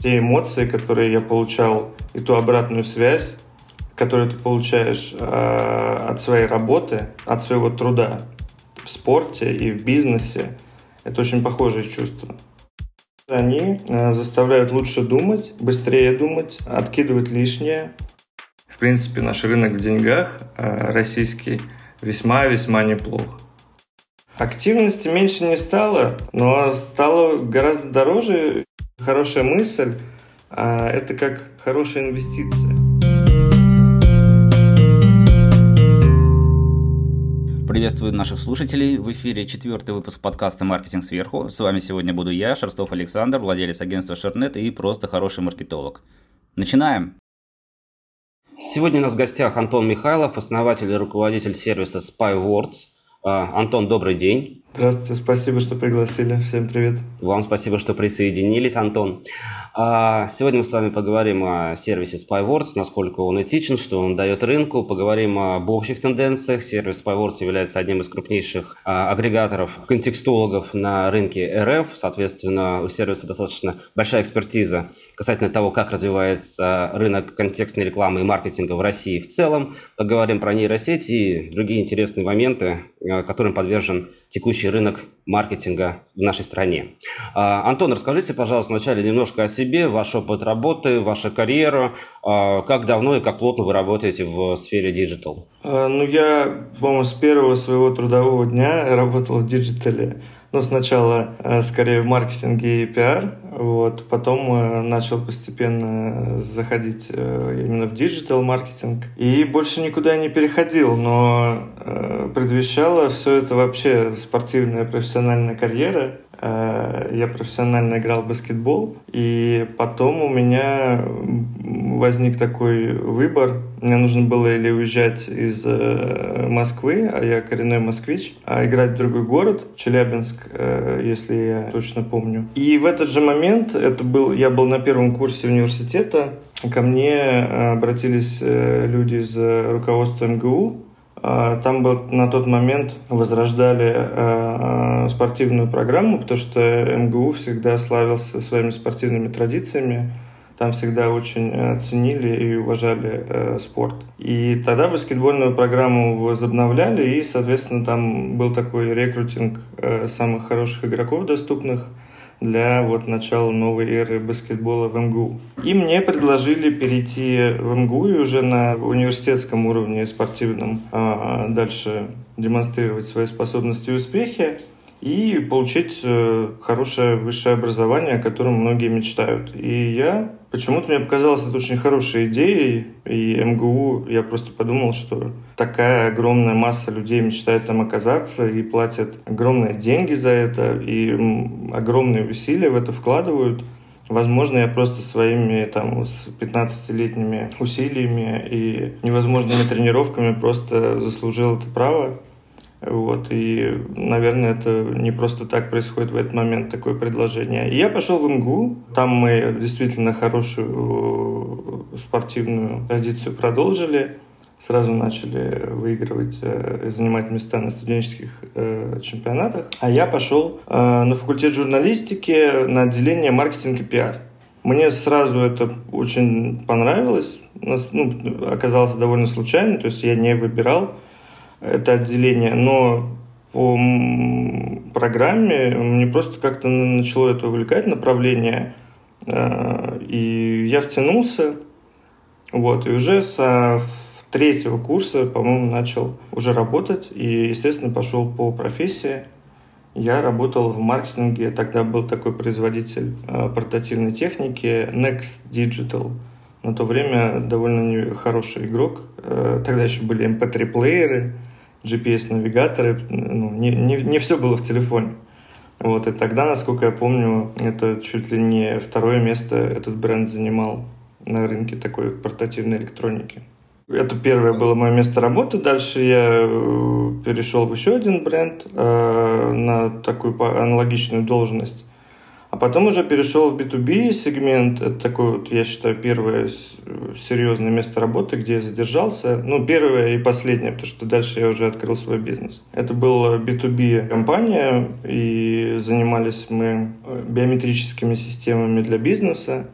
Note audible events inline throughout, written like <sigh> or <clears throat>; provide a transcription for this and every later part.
те эмоции, которые я получал, и ту обратную связь, которую ты получаешь э, от своей работы, от своего труда в спорте и в бизнесе, это очень похожие чувства. Они э, заставляют лучше думать, быстрее думать, откидывать лишнее. В принципе, наш рынок в деньгах э, российский весьма-весьма неплох. Активности меньше не стало, но стало гораздо дороже. Хорошая мысль а это как хорошая инвестиция. Приветствую наших слушателей. В эфире четвертый выпуск подкаста «Маркетинг сверху». С вами сегодня буду я, Шерстов Александр, владелец агентства Шернет и просто хороший маркетолог. Начинаем! Сегодня у нас в гостях Антон Михайлов, основатель и руководитель сервиса SpyWords – а, Антон, добрый день. Здравствуйте, спасибо, что пригласили. Всем привет. Вам спасибо, что присоединились, Антон. А, сегодня мы с вами поговорим о сервисе SpyWords, насколько он этичен, что он дает рынку, поговорим об общих тенденциях. Сервис SpyWords является одним из крупнейших а, агрегаторов контекстологов на рынке РФ. Соответственно, у сервиса достаточно большая экспертиза касательно того, как развивается рынок контекстной рекламы и маркетинга в России в целом. Поговорим про нейросети и другие интересные моменты, которым подвержен текущий текущий рынок маркетинга в нашей стране. А, Антон, расскажите, пожалуйста, вначале немножко о себе, ваш опыт работы, ваша карьера, как давно и как плотно вы работаете в сфере digital? А, ну, я, по-моему, с первого своего трудового дня работал в digital е. Ну, сначала э, скорее в маркетинге и пиар, вот, потом э, начал постепенно заходить э, именно в digital маркетинг. И больше никуда не переходил, но предвещало все это вообще спортивная профессиональная карьера. Я профессионально играл в баскетбол, и потом у меня возник такой выбор. Мне нужно было или уезжать из э, Москвы, а я коренной москвич, а играть в другой город, Челябинск, э, если я точно помню. И в этот же момент, это был, я был на первом курсе университета, ко мне э, обратились люди из руководства МГУ, там был на тот момент возрождали э, спортивную программу, потому что МГУ всегда славился своими спортивными традициями. Там всегда очень э, ценили и уважали э, спорт. И тогда баскетбольную программу возобновляли, и, соответственно, там был такой рекрутинг э, самых хороших игроков доступных для вот начала новой эры баскетбола в МГУ. И мне предложили перейти в МГУ и уже на университетском уровне спортивном а, дальше демонстрировать свои способности и успехи и получить э, хорошее высшее образование, о котором многие мечтают. И я почему-то мне показалось это очень хорошей идеей, и МГУ, я просто подумал, что такая огромная масса людей мечтает там оказаться и платят огромные деньги за это, и огромные усилия в это вкладывают. Возможно, я просто своими там с 15-летними усилиями и невозможными тренировками просто заслужил это право. Вот, и, наверное, это не просто так происходит в этот момент такое предложение. И я пошел в МГУ. Там мы действительно хорошую э, спортивную традицию продолжили. Сразу начали выигрывать, э, занимать места на студенческих э, чемпионатах. А я пошел на факультет журналистики на отделение маркетинг и пиар. Мне сразу это очень понравилось. Ну, оказалось довольно случайно, то есть я не выбирал это отделение, но по программе мне просто как-то начало это увлекать направление, э, и я втянулся, вот, и уже с третьего курса, по-моему, начал уже работать, и, естественно, пошел по профессии. Я работал в маркетинге, тогда был такой производитель э, портативной техники Next Digital. На то время довольно хороший игрок. Э, тогда еще были MP3-плееры, GPS-навигаторы, ну, не, не, не все было в телефоне. Вот, и тогда, насколько я помню, это чуть ли не второе место этот бренд занимал на рынке такой портативной электроники. Это первое было мое место работы. Дальше я э, перешел в еще один бренд э, на такую аналогичную должность. А потом уже перешел в B2B сегмент. Это такое, вот, я считаю, первое серьезное место работы, где я задержался. Ну, первое и последнее, потому что дальше я уже открыл свой бизнес. Это была B2B компания, и занимались мы биометрическими системами для бизнеса.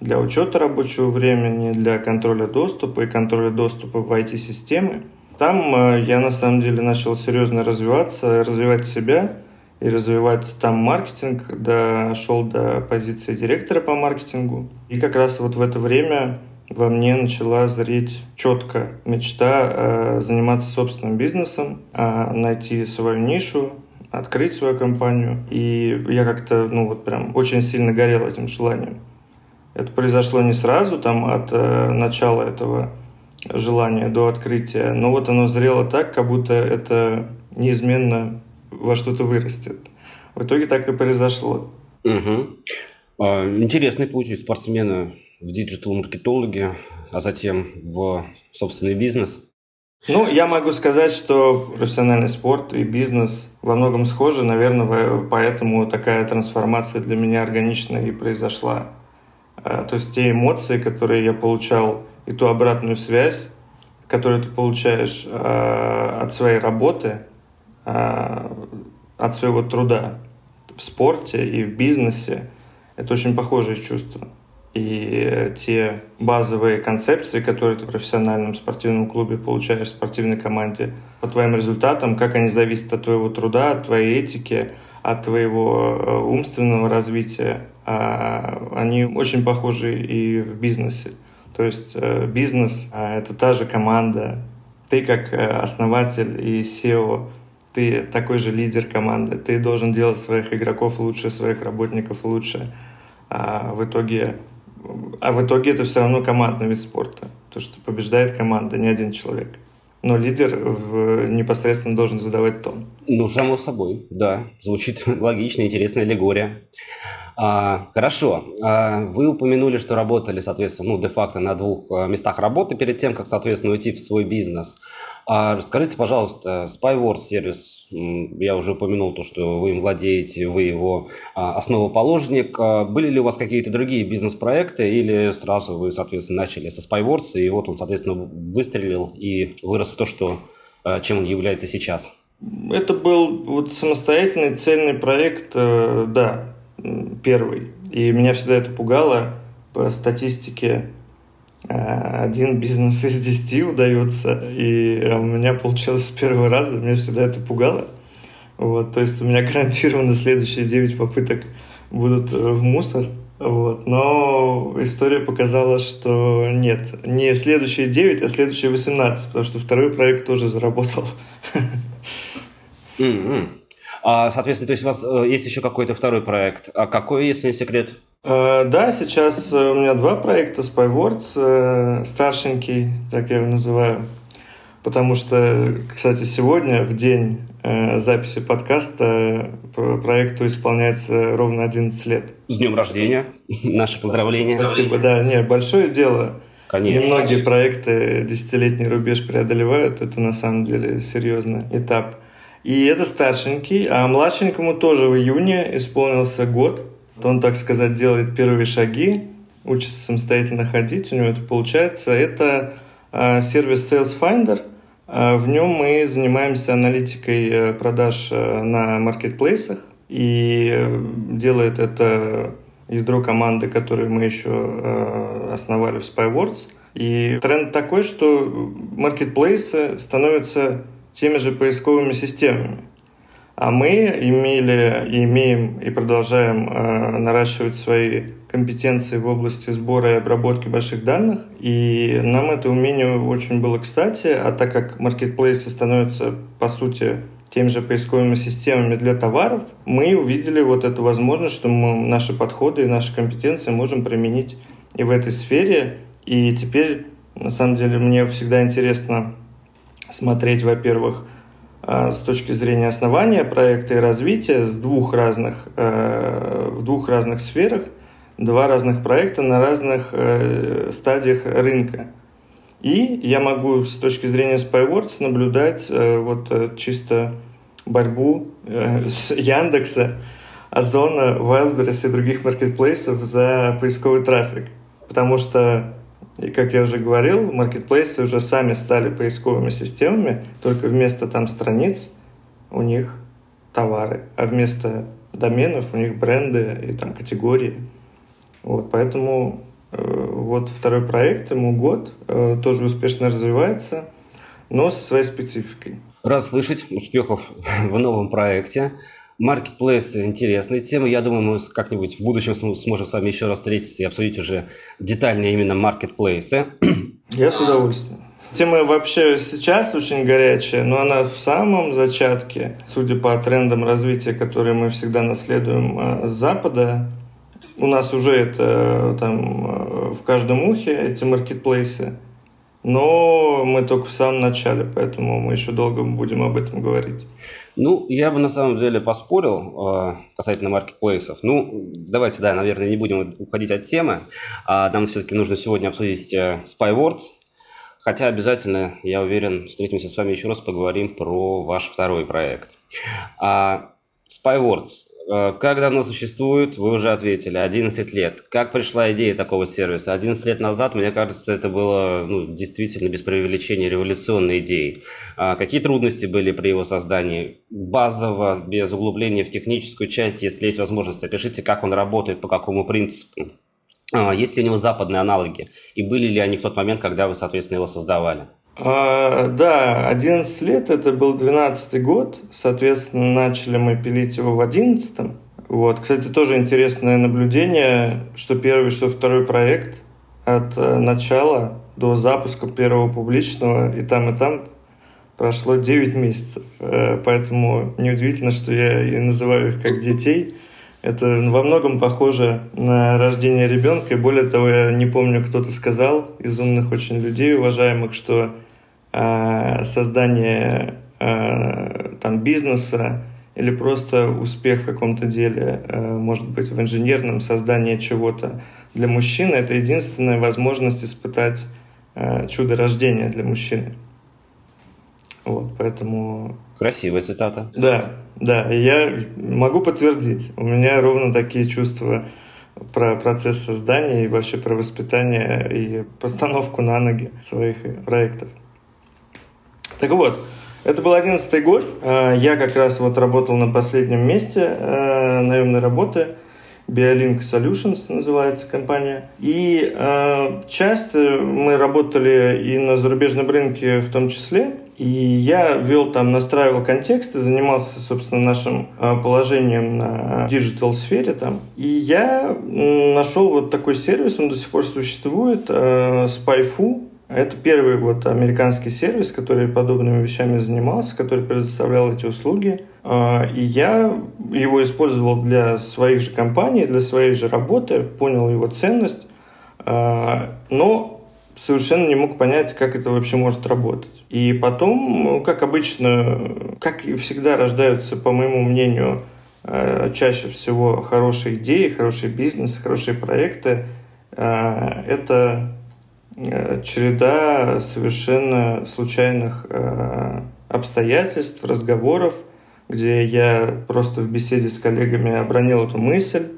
для учета рабочего времени, для контроля доступа и контроля доступа в IT-системы. Там э, я на самом деле начал серьезно развиваться, развивать себя и развивать там маркетинг, дошел до позиции директора по маркетингу. И как раз вот в это время во мне начала зреть четко мечта э, заниматься собственным бизнесом, э, найти свою нишу, открыть свою компанию. И я как-то, ну вот прям очень сильно горел этим желанием. Это произошло не сразу, там от э, начала этого желания до открытия, но вот оно зрело так, как будто это неизменно во что-то вырастет. В итоге так и произошло. Угу. Интересный путь спортсмена в диджитал-маркетологе, а затем в собственный бизнес. Ну, я могу сказать, что профессиональный спорт и бизнес во многом схожи, наверное, поэтому такая трансформация для меня органичная и произошла. А, то есть те эмоции, которые я получал, и ту обратную связь, которую ты получаешь а, от своей работы, от своего труда в спорте и в бизнесе, это очень похожие чувства. И те базовые концепции, которые ты в профессиональном спортивном клубе получаешь в спортивной команде, по твоим результатам, как они зависят от твоего труда, от твоей этики, от твоего э, умственного развития, а, они очень похожи и в бизнесе. То есть э, бизнес а, — это та же команда. Ты как э, основатель и SEO, ты такой же лидер команды. Ты должен делать своих игроков лучше, своих работников лучше. А в итоге, а в итоге это все равно командный вид спорта. То, что побеждает команда, не один человек. Но лидер в, непосредственно должен задавать тон. Ну, само собой, да. Звучит <laughs> логично, интересная аллегория. А, хорошо. А, вы упомянули, что работали, соответственно, ну, де-факто на двух а, местах работы перед тем, как, соответственно, уйти в свой бизнес. А расскажите, пожалуйста, Spywords сервис, я уже упомянул то, что вы им владеете, вы его а, основоположник. А, были ли у вас какие-то другие бизнес-проекты или сразу вы, соответственно, начали со Spywords, и вот он, соответственно, выстрелил и вырос в то, что, а, чем он является сейчас? Это был вот самостоятельный цельный проект, э, да, первый. И меня всегда это пугало. По статистике один бизнес из десяти удается, и у меня получилось с первого раза, меня всегда это пугало. Вот, то есть у меня <laughs> гарантированно следующие 9 попыток будут э, в мусор. Вот. Но история показала, что нет, не следующие 9, а следующие 18, потому что второй проект тоже заработал. Mm-hmm. <laughs> А, соответственно, то есть у вас э, есть еще какой-то второй проект. А какой, если не секрет? Uh, да, сейчас э, у меня два проекта. Spywords, uh, старшенький, так я его называю. Потому что, кстати, сегодня, в день записи подкаста, проекту исполняется ровно 11 лет. С днем рождения! Наши поздравления! Спасибо, да. Нет, большое дело. Конечно. Немногие проекты десятилетний рубеж преодолевают. Это на самом деле серьезный этап. И это старшенький, а младшенькому тоже в июне исполнился год. Он, так сказать, делает первые шаги, учится самостоятельно ходить, у него это получается. Это э, сервис Sales Finder. Э, в нем мы занимаемся аналитикой э, продаж э, на маркетплейсах. И э, делает это ядро команды, которую мы еще основали в Spywords. И тренд такой, что маркетплейсы становятся теми же поисковыми системами. А мы имели, имеем и продолжаем э, наращивать свои компетенции в области сбора и обработки больших данных. И нам это умение очень было кстати, а так как маркетплейсы становятся, по сути, теми же поисковыми системами для товаров, мы увидели вот эту возможность, что мы наши подходы и наши компетенции можем применить и в этой сфере. И теперь, на самом деле, мне всегда интересно смотреть, во-первых, с точки зрения основания проекта и развития с двух разных, э, в двух разных сферах, два разных проекта на разных э, стадиях рынка. И я могу с точки зрения Spywords наблюдать вот чисто борьбу с Яндекса, Озона, Wildberries и других маркетплейсов за поисковый трафик. Потому что и, как я уже говорил, маркетплейсы уже сами стали поисковыми системами, только вместо там страниц у них товары, а вместо доменов у них бренды и там категории. Вот, поэтому э, вот второй проект, ему год, э, тоже успешно развивается, но со своей спецификой. Рад слышать успехов <laughs> в новом проекте. Маркетплейс – интересная тема. Я думаю, мы как-нибудь в будущем сможем с вами еще раз встретиться и обсудить уже детальнее именно маркетплейсы. Я с удовольствием. Тема вообще сейчас очень горячая, но она в самом зачатке, судя по трендам развития, которые мы всегда наследуем э, с Запада. У нас уже это там э, в каждом ухе, эти маркетплейсы. Но мы только в самом начале, поэтому мы еще долго будем об этом говорить. Ну, я бы на самом деле поспорил э, касательно маркетплейсов. Ну, давайте, да, наверное, не будем уходить от темы. А нам все-таки нужно сегодня обсудить э, SpyWords, Хотя обязательно, я уверен, встретимся с вами еще раз, поговорим про ваш второй проект. А, SpyWords. Э, как давно существует? Вы уже ответили. 11 лет. Как пришла идея такого сервиса? 11 лет назад, мне кажется, это было ну, действительно без преувеличения революционной идеей. А какие трудности были при его создании? Базово, без углубления в техническую часть, если есть возможность, опишите, как он работает, по какому принципу. А, есть ли у него западные аналоги? И были ли они в тот момент, когда вы, соответственно, его создавали? А, да, 11 лет, это был 12 год, соответственно, начали мы пилить его в 11 вот. Кстати, тоже интересное наблюдение, что первый, что второй проект от э, начала до запуска первого публичного и там, и там прошло 9 месяцев. Э, поэтому неудивительно, что я и называю их как детей – это во многом похоже на рождение ребенка. И более того, я не помню, кто-то сказал из умных очень людей, уважаемых, что э, создание э, там, бизнеса или просто успех в каком-то деле, э, может быть, в инженерном создании чего-то для мужчины, это единственная возможность испытать э, чудо рождения для мужчины. Вот, поэтому... Красивая цитата. Да, да, я могу подтвердить. У меня ровно такие чувства про процесс создания и вообще про воспитание и постановку на ноги своих проектов. Так вот, это был одиннадцатый год. А, я как раз вот работал на последнем месте а, наемной работы – BioLink Solutions называется компания. И э, часто мы работали и на зарубежном рынке в том числе. И я вел там, настраивал контекст и занимался, собственно, нашим э, положением на digital сфере там. И я нашел вот такой сервис, он до сих пор существует, э, SpyFu. Это первый вот американский сервис, который подобными вещами занимался, который предоставлял эти услуги. А, и я его использовал для своих же компаний, для своей же работы, понял его ценность, а, но совершенно не мог понять, как это вообще может работать. И потом, как обычно, как и всегда рождаются, по моему мнению, а, чаще всего хорошие идеи, хороший бизнес, хорошие проекты. Это череда совершенно случайных обстоятельств, разговоров – где я просто в беседе с коллегами обронил эту мысль,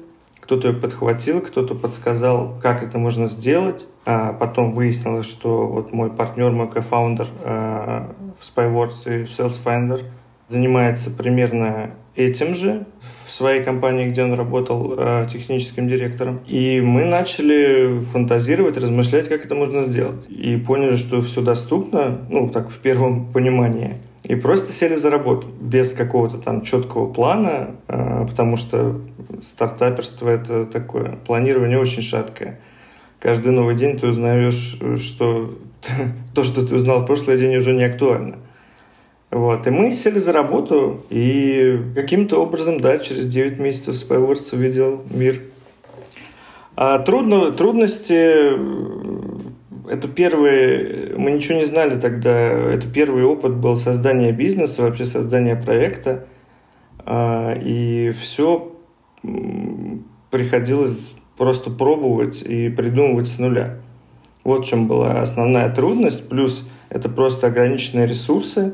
кто-то ее подхватил, кто-то подсказал, как это можно сделать. А потом выяснилось, что вот мой партнер, мой кофаундер э, в Spyworks и в SalesFinder занимается примерно этим же в своей компании, где он работал э, техническим директором. И мы начали фантазировать, размышлять, как это можно сделать. И поняли, что все доступно, ну, так, в первом понимании – и просто сели за работу без какого-то там четкого плана, а, потому что стартаперство это такое планирование очень шаткое. Каждый новый день ты узнаешь, что <laughs> то, что ты узнал в прошлый день, уже не актуально. Вот. И мы сели за работу, и каким-то образом, да, через 9 месяцев Spywords увидел мир. А трудно, трудности это первый, мы ничего не знали тогда, это первый опыт был создания бизнеса, вообще создания проекта, а, и все приходилось просто пробовать и придумывать с нуля. Вот в чем была основная трудность, плюс это просто ограниченные ресурсы,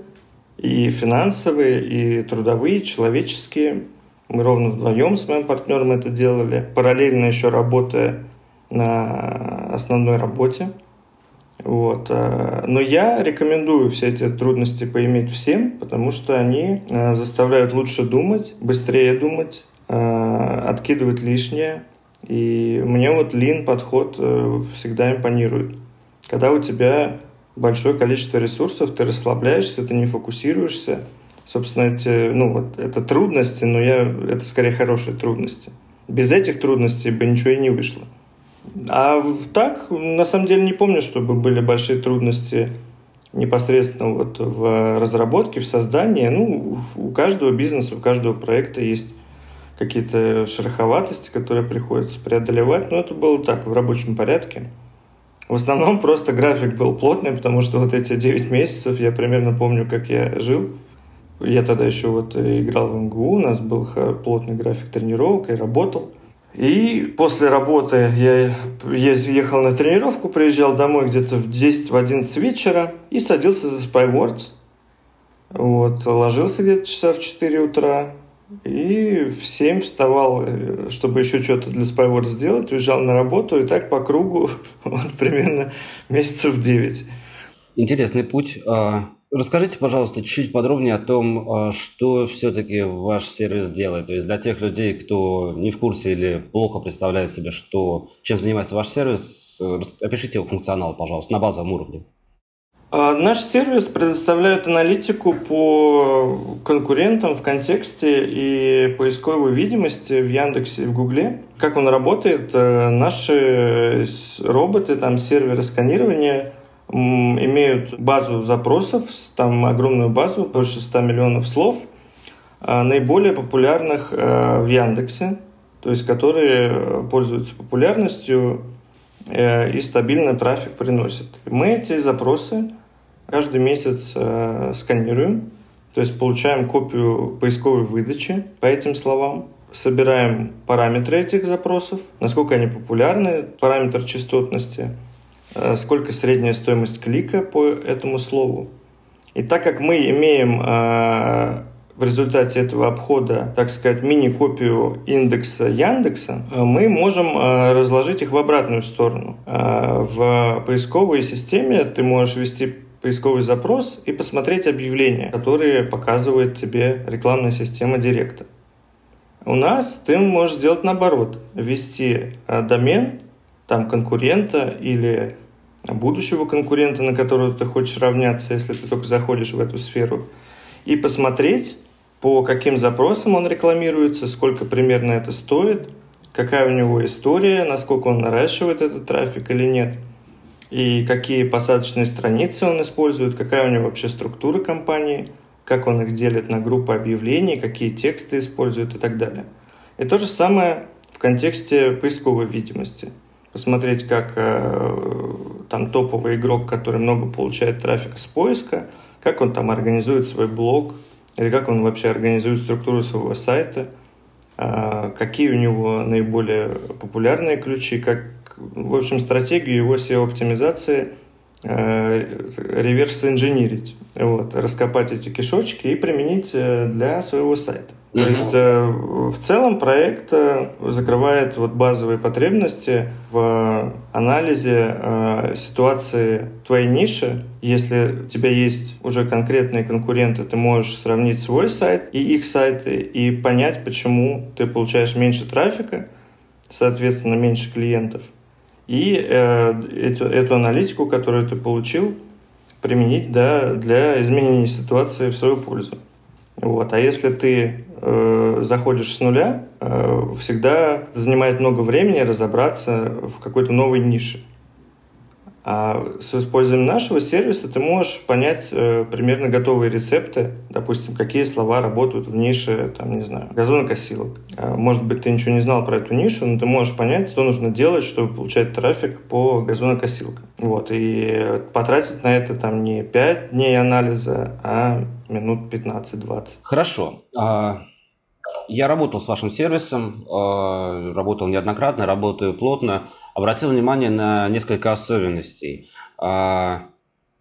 и финансовые, и трудовые, и человеческие. Мы ровно вдвоем с моим партнером это делали, параллельно еще работая на основной работе. Вот. Э, но я рекомендую все эти трудности поиметь всем, потому что они э, заставляют лучше думать, быстрее думать, э, откидывать лишнее И мне вот lean подход всегда импонирует. Когда у тебя большое количество ресурсов, ты расслабляешься, ты не фокусируешься. Собственно, эти, ну, вот, это трудности, но я, это скорее хорошие трудности. Без этих трудностей бы ничего и не вышло. А так, на самом деле, не помню, чтобы были большие трудности непосредственно вот в разработке, в создании. Ну, у каждого бизнеса, у каждого проекта есть какие-то шероховатости, которые приходится преодолевать, но это было так, в рабочем порядке. В основном <laughs> просто график был плотный, потому что вот эти 9 месяцев, я примерно помню, как я жил. Я тогда еще вот играл в МГУ, у нас был плотный график тренировок и работал. И после работы я ехал на тренировку, приезжал домой где-то в 10-11 вечера и садился за Spywords. Вот, ложился где-то часа в 4 утра, и в 7 вставал, э, чтобы еще что-то для Spywars сделать, уезжал на работу, и так по кругу <laughs> вот, примерно месяцев 9. Интересный путь. А, расскажите, пожалуйста, чуть подробнее о том, а, что все-таки ваш сервис делает. То есть для тех людей, кто не в курсе или плохо представляет себе, что, чем занимается ваш сервис, э, опишите его функционал, пожалуйста, на базовом уровне. А, наш сервис предоставляет аналитику по конкурентам в контексте и поисковой видимости в Яндексе и в Гугле. Как он работает? Э, наши роботы, там серверы сканирования имеют базу запросов, там огромную базу, больше 100 миллионов слов, а, наиболее популярных э, в Яндексе, то есть которые пользуются популярностью э, и стабильно трафик приносят. Мы эти запросы каждый месяц э, сканируем, то есть получаем копию поисковой выдачи по этим словам, собираем параметры этих запросов, насколько они популярны, параметр частотности, э, сколько средняя стоимость клика по этому слову. И так как мы имеем э, в результате этого обхода, так сказать, мини-копию индекса Яндекса, э, мы можем э, разложить их в обратную сторону. Э, в поисковой системе ты можешь ввести поисковый запрос и посмотреть объявления, которые показывает тебе рекламная система Директа. У нас ты можешь сделать наоборот, ввести э, домен там конкурента или будущего конкурента, на которого ты хочешь равняться, если ты только заходишь в эту сферу, и посмотреть, по каким запросам он рекламируется, сколько примерно это стоит, какая у него история, насколько он наращивает этот трафик или нет – и какие посадочные страницы он использует, какая у него вообще структура компании, как он их делит на группы объявлений, какие тексты использует и так далее. И то же самое в контексте поисковой видимости. Посмотреть, как э, там топовый игрок, который много получает трафика с поиска, как он там организует свой блог, или как он вообще организует структуру своего сайта, э, какие у него наиболее популярные ключи, как в общем, стратегию его SEO-оптимизации э, реверс-инженерить, вот, раскопать эти кишочки и применить для своего сайта. Mm-hmm. То есть э, в целом проект закрывает вот базовые потребности в анализе ситуации твоей ниши. Если у тебя есть уже конкретные конкуренты, ты можешь сравнить свой сайт и их сайты и понять, почему ты получаешь меньше трафика, соответственно, меньше клиентов и э, эту, эту аналитику, которую ты получил, применить да, для изменения ситуации в свою пользу. Вот. А если ты э, заходишь с нуля, э, всегда занимает много времени разобраться в какой-то новой нише. А с использованием нашего сервиса ты можешь понять э, примерно готовые рецепты, допустим, какие слова работают в нише, там, не знаю, газонокосилок. А, может быть, ты ничего не знал про эту нишу, но ты можешь понять, что нужно делать, чтобы получать трафик по газонокосилкам. Вот, и потратить на это там не 5 дней анализа, а минут 15-20. Хорошо. А, я работал с вашим сервисом, а, работал неоднократно, работаю плотно обратил внимание на несколько особенностей.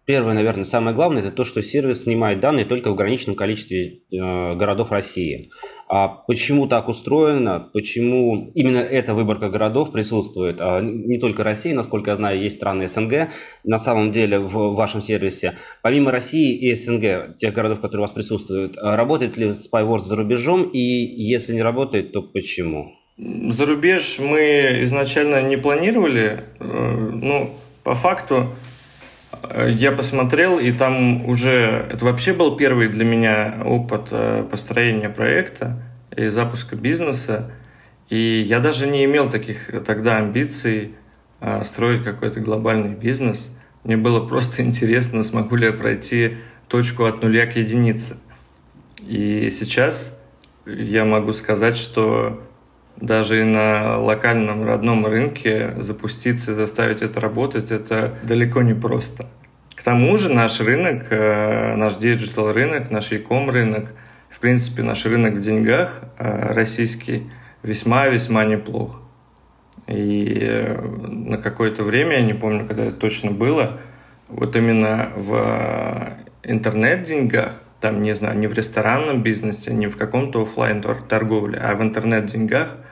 А, первое, наверное, самое главное, это то, что сервис снимает данные только в ограниченном количестве э, городов России. А почему так устроено? Почему именно эта выборка городов присутствует? А не только России, насколько я знаю, есть страны СНГ. На самом деле в вашем сервисе, помимо России и СНГ, тех городов, которые у вас присутствуют, работает ли Spywords за рубежом? И если не работает, то почему? За рубеж мы изначально не планировали. Э, ну, по факту, я посмотрел, и там уже... Это вообще был первый для меня опыт э, построения проекта и запуска бизнеса. И я даже не имел таких тогда амбиций строить какой-то глобальный бизнес. Мне было просто <laughs> интересно, смогу ли я пройти точку от нуля к единице. И сейчас я могу сказать, что даже и на локальном родном рынке запуститься заставить это работать, это далеко не просто. К тому же наш рынок, э, наш digital рынок, наш e-com рынок, в принципе, наш рынок в деньгах э, российский весьма-весьма неплох. И э, на какое-то время, я не помню, когда это точно было, вот именно в интернет-деньгах, там, не знаю, не в ресторанном бизнесе, не в каком-то офлайн торговле, а в интернет-деньгах –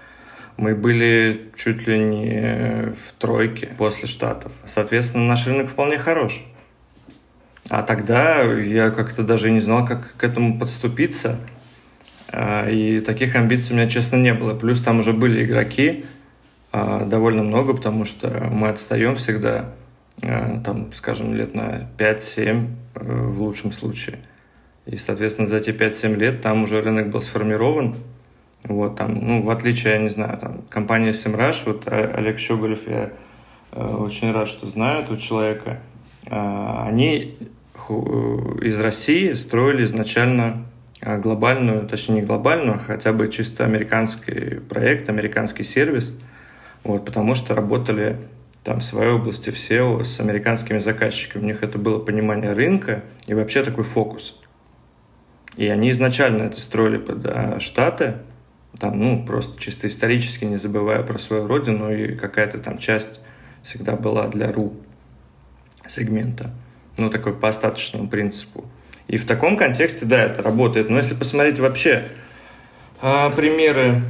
мы были чуть ли не в тройке после Штатов. Соответственно, наш рынок вполне хорош. А тогда я как-то даже не знал, как к этому подступиться. А, и таких амбиций у меня, честно, не было. Плюс там уже были игроки а, довольно много, потому что мы отстаем всегда, а, там, скажем, лет на 5-7 э, в лучшем случае. И, соответственно, за эти 5-7 лет там уже рынок был сформирован, вот, там, ну, в отличие, я не знаю, там, компания Simrush, вот э, Олег Щеголев, я э, очень рад, что знаю этого человека, э, они из России строили изначально э, глобальную, точнее не глобальную, а хотя бы чисто американский проект, американский сервис, вот, потому что работали там в своей области в SEO с американскими заказчиками. У них это было понимание рынка и вообще такой фокус. И они изначально это строили под а, Штаты, там, ну, просто чисто исторически, не забывая про свою родину, и какая-то там часть всегда была для РУ сегмента. Ну, такой по остаточному принципу. И в таком контексте, да, это работает. Но если посмотреть вообще а, примеры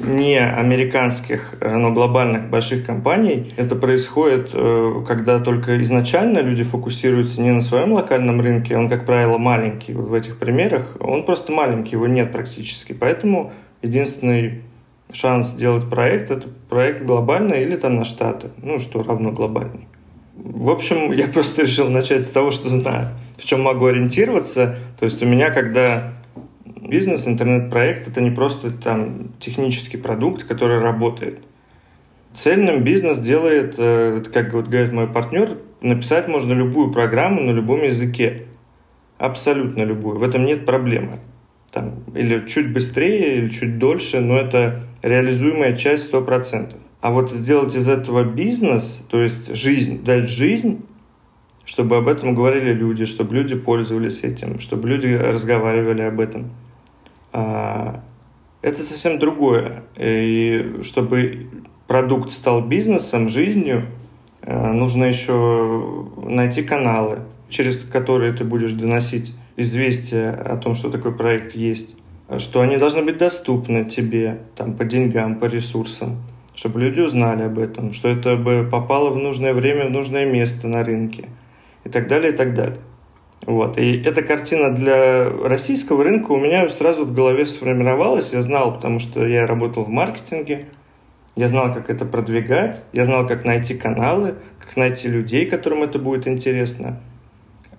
не американских, э, но глобальных больших компаний, это происходит, э, когда только изначально люди фокусируются не на своем локальном рынке, он, как правило, маленький. В этих примерах он просто маленький, его нет практически. Поэтому единственный шанс сделать проект – это проект глобальный или там на Штаты, ну, что равно глобальный. В общем, <laughs> я просто решил начать с того, что знаю, в чем могу ориентироваться. То есть у меня, когда бизнес, интернет-проект – это не просто там технический продукт, который работает. Цельным бизнес делает, э, как вот говорит мой партнер, написать можно любую программу на любом языке. Абсолютно любую. В этом нет проблемы там, или чуть быстрее, или чуть дольше, но это реализуемая часть 100%. А вот сделать из этого бизнес, то есть жизнь, дать жизнь, чтобы об этом говорили люди, чтобы люди пользовались этим, чтобы люди разговаривали об этом. А, это совсем другое. И чтобы продукт стал бизнесом, жизнью, э, нужно еще найти каналы, через которые ты будешь доносить известие о том, что такой проект есть, что они должны быть доступны тебе там, по деньгам, по ресурсам, чтобы люди узнали об этом, что это бы попало в нужное время, в нужное место на рынке и так далее, и так далее. Вот. И эта картина для российского рынка у меня сразу в голове сформировалась. Я знал, потому что я работал в маркетинге, я знал, как это продвигать, я знал, как найти каналы, как найти людей, которым это будет интересно.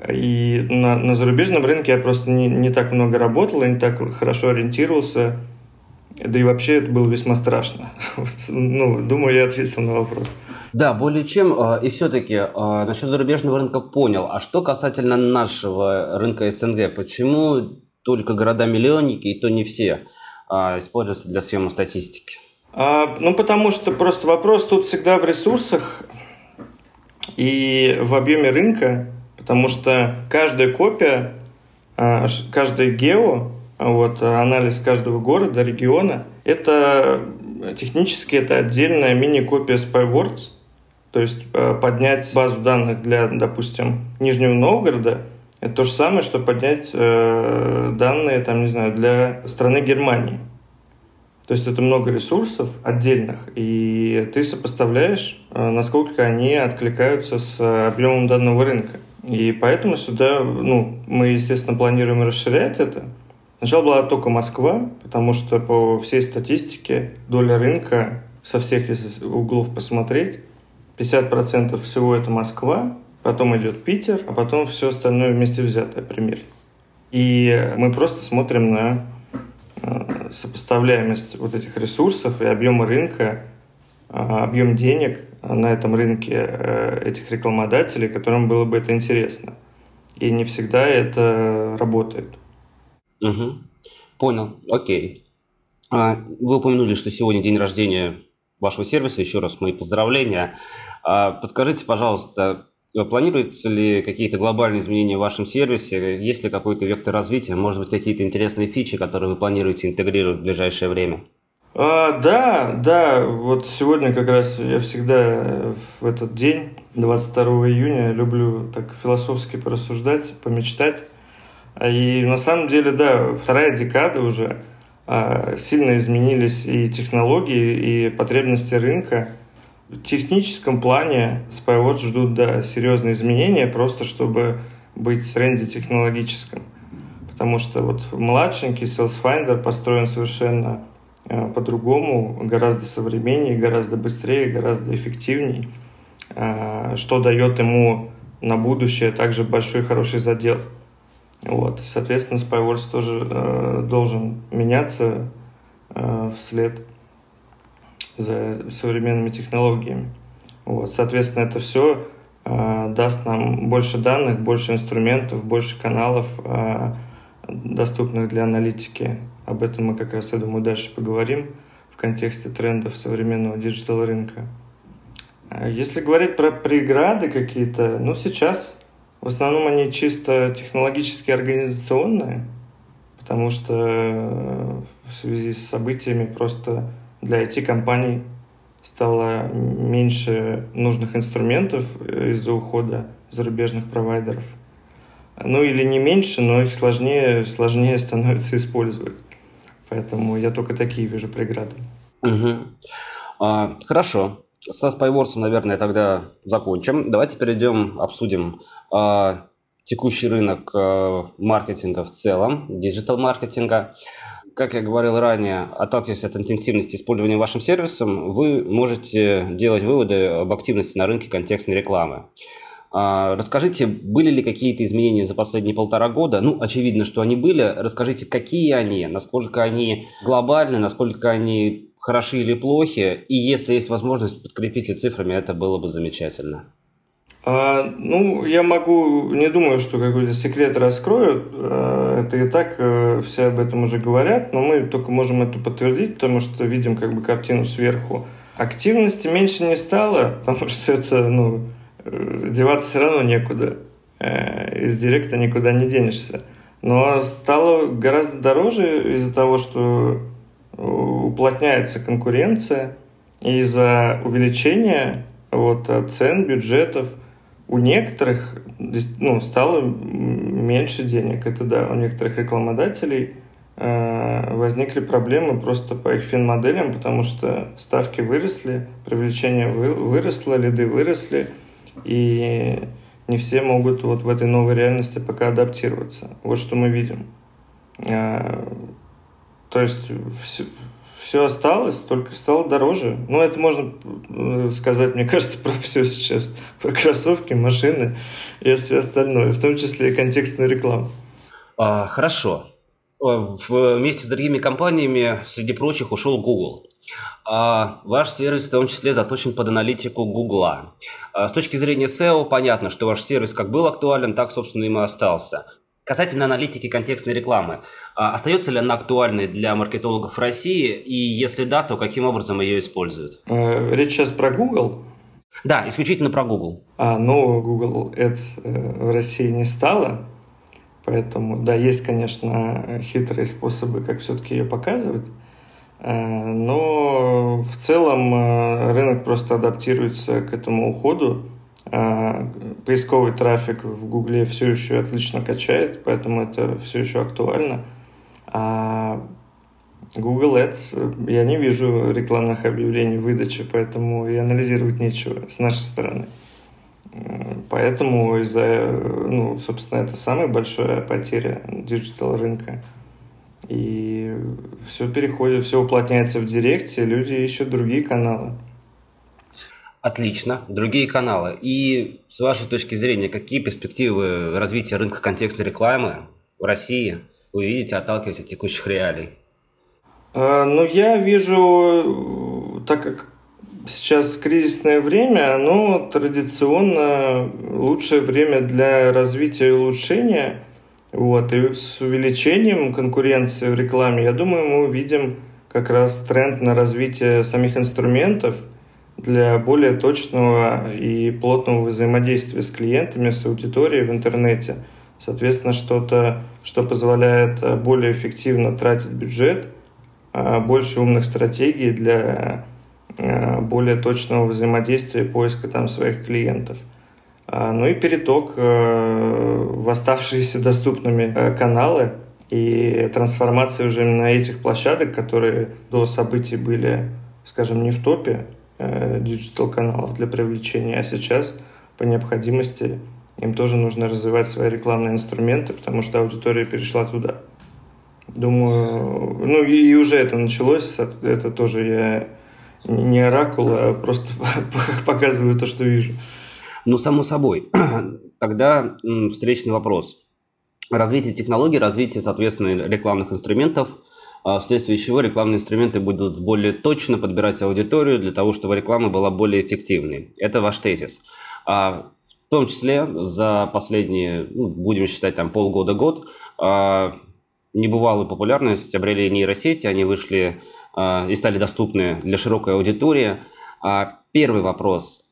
И на, на зарубежном рынке я просто не, не так много работал, и не так хорошо ориентировался. Да и вообще это было весьма страшно. <laughs> ну, думаю, я ответил на вопрос. Да, более чем. А, и все-таки а, насчет зарубежного рынка понял. А что касательно нашего рынка СНГ? Почему только города-миллионники, и то не все, а, используются для съема статистики? А, ну, потому что просто вопрос тут всегда в ресурсах и в объеме рынка. Потому что каждая копия, а, каждый гео, а вот, анализ каждого города, региона, это технически это отдельная мини-копия SpyWords. То есть а, поднять базу данных для, допустим, Нижнего Новгорода – это то же самое, что поднять э, данные, там, не знаю, для страны Германии. То есть это много ресурсов отдельных, и ты сопоставляешь, э, насколько они откликаются с объемом данного рынка. И поэтому сюда, ну, мы, естественно, планируем расширять это. Сначала была только Москва, потому что по всей статистике доля рынка со всех углов посмотреть, 50% всего это Москва, потом идет Питер, а потом все остальное вместе взятое примерно. И мы просто смотрим на э, сопоставляемость вот этих ресурсов и объема рынка, объем денег на этом рынке э, этих рекламодателей, которым было бы это интересно. И не всегда это работает. Угу. Понял, окей. А, вы упомянули, что сегодня день рождения вашего сервиса. Еще раз мои поздравления. А, подскажите, пожалуйста, Планируются ли какие-то глобальные изменения в вашем сервисе? Есть ли какой-то вектор развития? Может быть, какие-то интересные фичи, которые вы планируете интегрировать в ближайшее время? А, да, да. Вот сегодня как раз я всегда в этот день, 22 июня, люблю так философски порассуждать, помечтать. И на самом деле, да, вторая декада уже а, сильно изменились и технологии, и потребности рынка – в техническом плане SpyWatch ждут да, серьезные изменения, просто чтобы быть в тренде технологическом. Потому что вот младшенький SalesFinder построен совершенно по-другому, гораздо современнее, гораздо быстрее, гораздо эффективнее, э, что дает ему на будущее также большой хороший задел. Вот. Соответственно, SpyWars тоже э, должен меняться э, вслед за современными технологиями. Вот, соответственно, это все э, даст нам больше данных, больше инструментов, больше каналов, э, доступных для аналитики. Об этом мы как раз, я думаю, дальше поговорим в контексте трендов современного digital рынка. Если говорить про преграды какие-то, ну сейчас в основном они чисто технологически организационные, потому что в связи с событиями просто для IT-компаний стало меньше нужных инструментов из-за ухода зарубежных провайдеров. Ну или не меньше, но их сложнее, сложнее становится использовать. Поэтому я только такие вижу преграды. Угу. А, хорошо. Со Spyworks, наверное, тогда закончим. Давайте перейдем, обсудим а, текущий рынок а, маркетинга в целом, диджитал-маркетинга как я говорил ранее, отталкиваясь от интенсивности использования вашим сервисом, вы можете делать выводы об активности на рынке контекстной рекламы. А, расскажите, были ли какие-то изменения за последние полтора года? Ну, очевидно, что они были. Расскажите, какие они, насколько они глобальны, насколько они хороши или плохи, и если есть возможность, подкрепите цифрами, это было бы замечательно. А, ну, я могу, не думаю, что какой-то секрет раскроют. А, это и так а, все об этом уже говорят, но мы только можем это подтвердить, потому что видим как бы картину сверху. Активности меньше не стало, <laughs> потому что это, ну, э, деваться все равно некуда. Э, из директа никуда не денешься. Но стало гораздо дороже из-за того, что уплотняется конкуренция, из-за увеличения вот, цен, бюджетов – у некоторых ну, стало меньше денег. Это да, у некоторых рекламодателей э, возникли проблемы просто по их фин-моделям, потому что ставки выросли, привлечение вы, выросло, лиды выросли, и не все могут вот в этой новой реальности пока адаптироваться. Вот что мы видим. Э, то есть все, все осталось, только стало дороже. Ну, это можно э, сказать, мне кажется, <laughs> про все сейчас. Про кроссовки, машины и все остальное, в том числе и контекстную рекламу. А, хорошо. Вместе с другими компаниями, среди прочих, ушел Google. А ваш сервис в том числе заточен под аналитику Гугла. А с точки зрения SEO понятно, что ваш сервис как был актуален, так, собственно, им и остался. Касательно аналитики контекстной рекламы, а остается ли она актуальной для маркетологов в России? И если да, то каким образом ее используют? Э, речь сейчас про Google? Да, исключительно про Google. А, ну, Google Ads э, в России не стало, поэтому, да, есть, конечно, хитрые способы, как все-таки ее показывать, но в целом рынок просто адаптируется к этому уходу, а, поисковый трафик в Гугле все еще отлично качает, поэтому это все еще актуально. А Google Ads, я не вижу рекламных объявлений в выдаче, поэтому и анализировать нечего с нашей стороны. Поэтому из-за, ну, собственно, это самая большая потеря digital рынка. И все переходит, все уплотняется в директе, люди ищут другие каналы. Отлично. Другие каналы. И с вашей точки зрения, какие перспективы развития рынка контекстной рекламы в России вы видите, отталкиваясь от текущих реалий? А, ну, я вижу, так как сейчас кризисное время, оно традиционно лучшее время для развития и улучшения. Вот. И с увеличением конкуренции в рекламе, я думаю, мы увидим как раз тренд на развитие самих инструментов – для более точного и плотного взаимодействия с клиентами, с аудиторией в интернете. Соответственно, что-то, что позволяет э, более эффективно тратить бюджет, э, больше умных стратегий для э, более точного взаимодействия и поиска там своих клиентов. А, ну и переток в оставшиеся доступными каналы и трансформация уже именно этих площадок, которые до событий были, скажем, не в топе, Э, digital-каналов для привлечения, а сейчас по необходимости им тоже нужно развивать свои рекламные инструменты, потому что аудитория перешла туда. Думаю, ну и, уже это началось, это тоже я не оракул, а просто <laughs> показываю то, что вижу. Ну, само собой. <clears throat> Тогда встречный вопрос. Развитие технологий, развитие, соответственно, рекламных инструментов – а вследствие чего рекламные инструменты будут более точно подбирать аудиторию для того, чтобы реклама была более эффективной. Это ваш тезис. А в том числе за последние, ну, будем считать, там полгода-год, а, небывалую популярность обрели нейросети, они вышли и стали доступны для широкой аудитории. Первый вопрос.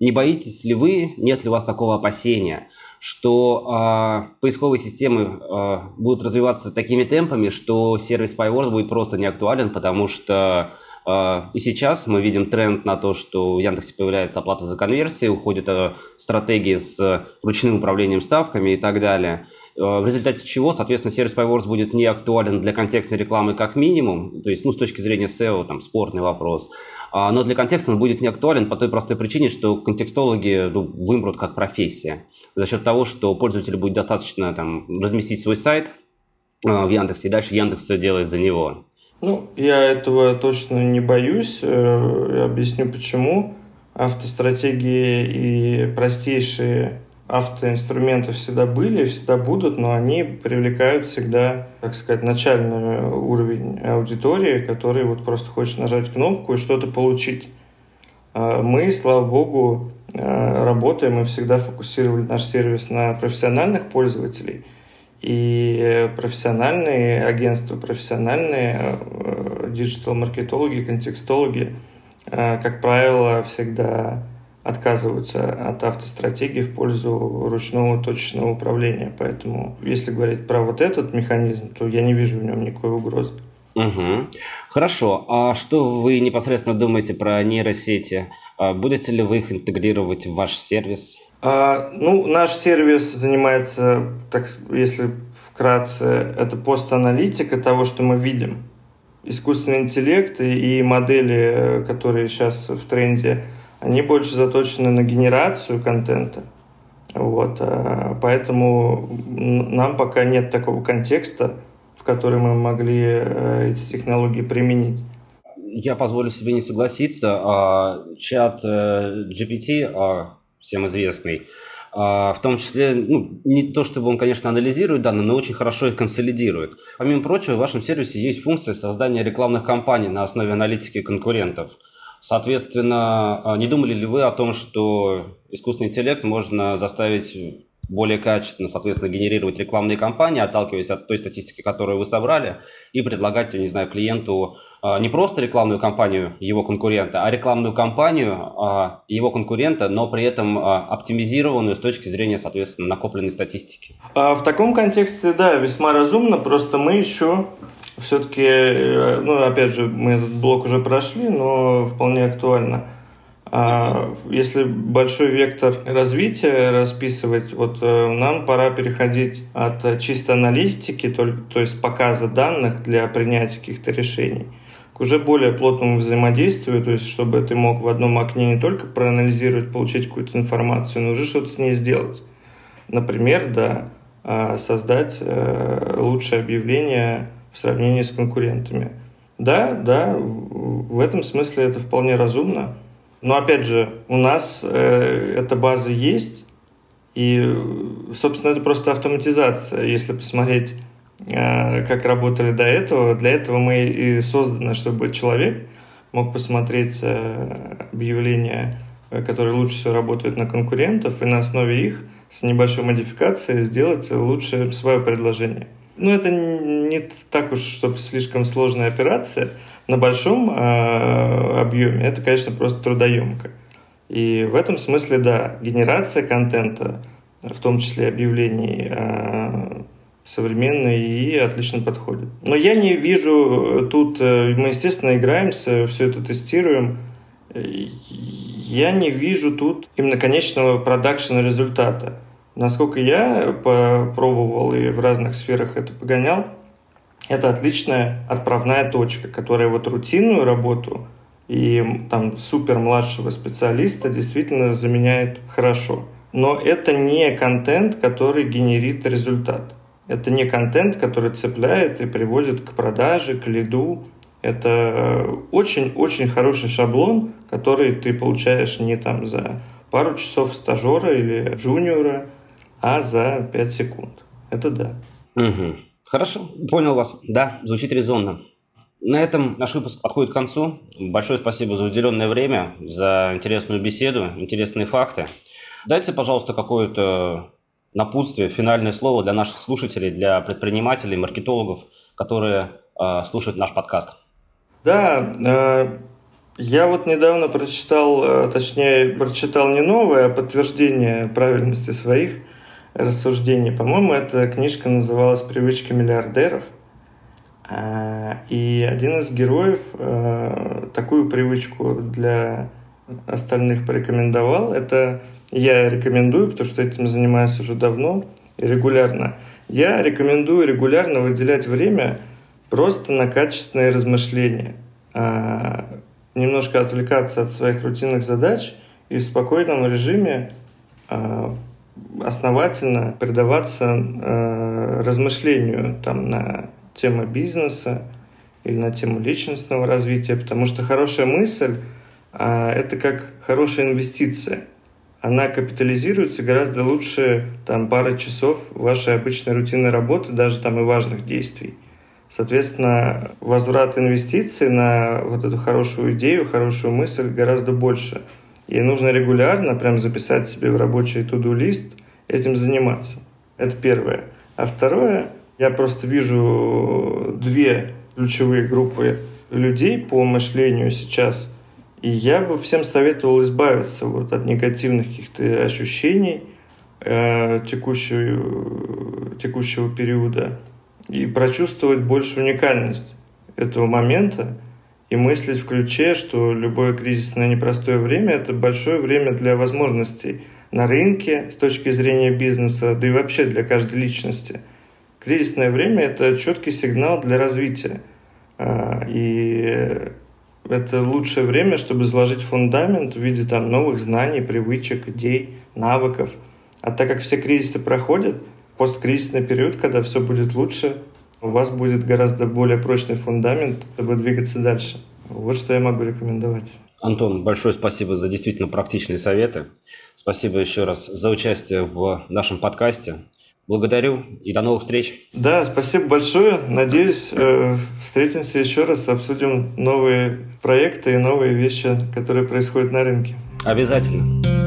Не боитесь ли вы, нет ли у вас такого опасения, что э, поисковые системы э, будут развиваться такими темпами, что сервис PyWords будет просто не актуален, потому что э, и сейчас мы видим тренд на то, что в Яндексе появляется оплата за конверсии, уходят э, стратегии с ручным управлением ставками и так далее. Э, в результате чего, соответственно, сервис PyWords будет не актуален для контекстной рекламы как минимум, то есть, ну, с точки зрения SEO, там, спорный вопрос, но для контекста он будет не актуален по той простой причине, что контекстологи ну, вымрут как профессия. За счет того, что пользователю будет достаточно там, разместить свой сайт а, в Яндексе, и дальше Яндекс все делает за него. Ну, я этого точно не боюсь. Э, я объясню почему. Автостратегии и простейшие автоинструменты всегда были всегда будут, но они привлекают всегда, так сказать, начальный уровень аудитории, который вот просто хочет нажать кнопку и что-то получить. А мы, слава богу, э, работаем и всегда фокусировали наш сервис на профессиональных пользователей. И профессиональные агентства, профессиональные э, диджитал-маркетологи, контекстологи, э, как правило, всегда отказываются от автостратегии в пользу ручного точечного управления. Поэтому, если говорить про вот этот механизм, то я не вижу в нем никакой угрозы. Угу. Хорошо. А что вы непосредственно думаете про нейросети? А будете ли вы их интегрировать в ваш сервис? А, ну, наш сервис занимается, так, если вкратце, это постаналитика того, что мы видим. Искусственный интеллект и, и модели, которые сейчас в тренде, они больше заточены на генерацию контента. Вот, а, поэтому нам пока нет такого контекста, в который мы могли э, эти технологии применить. Я позволю себе не согласиться. А, чат э, GPT, а, всем известный, в том числе, ну, не то чтобы он, конечно, анализирует данные, но очень хорошо их консолидирует. Помимо прочего, в вашем сервисе есть функция создания рекламных кампаний на основе аналитики конкурентов – Соответственно, а не думали ли вы о том, что искусственный интеллект можно заставить более качественно, соответственно, генерировать рекламные кампании, отталкиваясь от той статистики, которую вы собрали, и предлагать, не знаю, клиенту а, не просто рекламную кампанию его конкурента, а рекламную кампанию а, его конкурента, но при этом оптимизированную с точки зрения, соответственно, накопленной статистики. В таком контексте, да, весьма разумно, просто мы еще все-таки, э, ну, опять же, мы этот блок уже прошли, но вполне актуально. А если большой вектор развития расписывать, вот э, нам пора переходить от чисто аналитики, то, то есть показа данных для принятия каких-то решений, к уже более плотному взаимодействию, то есть чтобы ты мог в одном окне не только проанализировать, получить какую-то информацию, но уже что-то с ней сделать. Например, да, а создать э, лучшее объявление в сравнении с конкурентами. Да, да, в этом смысле это вполне разумно. Но опять же, у нас э, эта база есть, и, собственно, это просто автоматизация. Если посмотреть, э, как работали до этого, для этого мы и созданы, чтобы человек мог посмотреть э, объявления, которые лучше всего работают на конкурентов, и на основе их с небольшой модификацией сделать лучшее свое предложение. Ну, это не так уж, чтобы слишком сложная операция. На большом э, объеме это, конечно, просто трудоемко. И в этом смысле, да, генерация контента, в том числе объявлений, э, современный и отлично подходит. Но я не вижу тут, э, мы, естественно, играемся, все это тестируем, я не вижу тут именно конечного продакшена результата. Насколько я попробовал и в разных сферах это погонял, это отличная отправная точка, которая вот рутинную работу и там супер младшего специалиста действительно заменяет хорошо. Но это не контент, который генерит результат. Это не контент, который цепляет и приводит к продаже, к лиду. Это очень-очень хороший шаблон, который ты получаешь не там за пару часов стажера или джуниора, а за 5 секунд. Это да. Угу. Хорошо, понял вас. Да, звучит резонно. На этом наш выпуск подходит к концу. Большое спасибо за уделенное время, за интересную беседу, интересные факты. Дайте, пожалуйста, какое-то напутствие, финальное слово для наших слушателей, для предпринимателей, маркетологов, которые э, слушают наш подкаст. Да, э, я вот недавно прочитал, э, точнее, прочитал не новое, а подтверждение правильности своих рассуждений. По-моему, эта книжка называлась «Привычки миллиардеров». А, и один из героев э, такую привычку для остальных порекомендовал. Это я рекомендую, потому что этим занимаюсь уже давно и регулярно. Я рекомендую регулярно выделять время просто на качественные размышления. А, немножко отвлекаться от своих рутинных задач и в спокойном режиме а, основательно предаваться э, размышлению там, на тему бизнеса или на тему личностного развития, потому что хорошая мысль э, это как хорошая инвестиция. Она капитализируется гораздо лучше там, пары часов вашей обычной рутинной работы, даже там и важных действий. Соответственно, возврат инвестиций на вот эту хорошую идею, хорошую мысль гораздо больше – и нужно регулярно прям записать себе в рабочий туду-лист этим заниматься. Это первое. А второе, я просто вижу две ключевые группы людей по мышлению сейчас. И я бы всем советовал избавиться вот от негативных каких-то ощущений э, текущего, текущего периода и прочувствовать больше уникальность этого момента и мыслить в ключе, что любое кризисное непростое время – это большое время для возможностей на рынке с точки зрения бизнеса, да и вообще для каждой личности. Кризисное время – это четкий сигнал для развития. А, и это лучшее время, чтобы заложить фундамент в виде там, новых знаний, привычек, идей, навыков. А так как все кризисы проходят, посткризисный период, когда все будет лучше, у вас будет гораздо более прочный фундамент, чтобы двигаться дальше. Вот что я могу рекомендовать. Антон, большое спасибо за действительно практичные советы. Спасибо еще раз за участие в нашем подкасте. Благодарю и до новых встреч. Да, спасибо большое. Надеюсь, э, встретимся еще раз, обсудим новые проекты и новые вещи, которые происходят на рынке. Обязательно.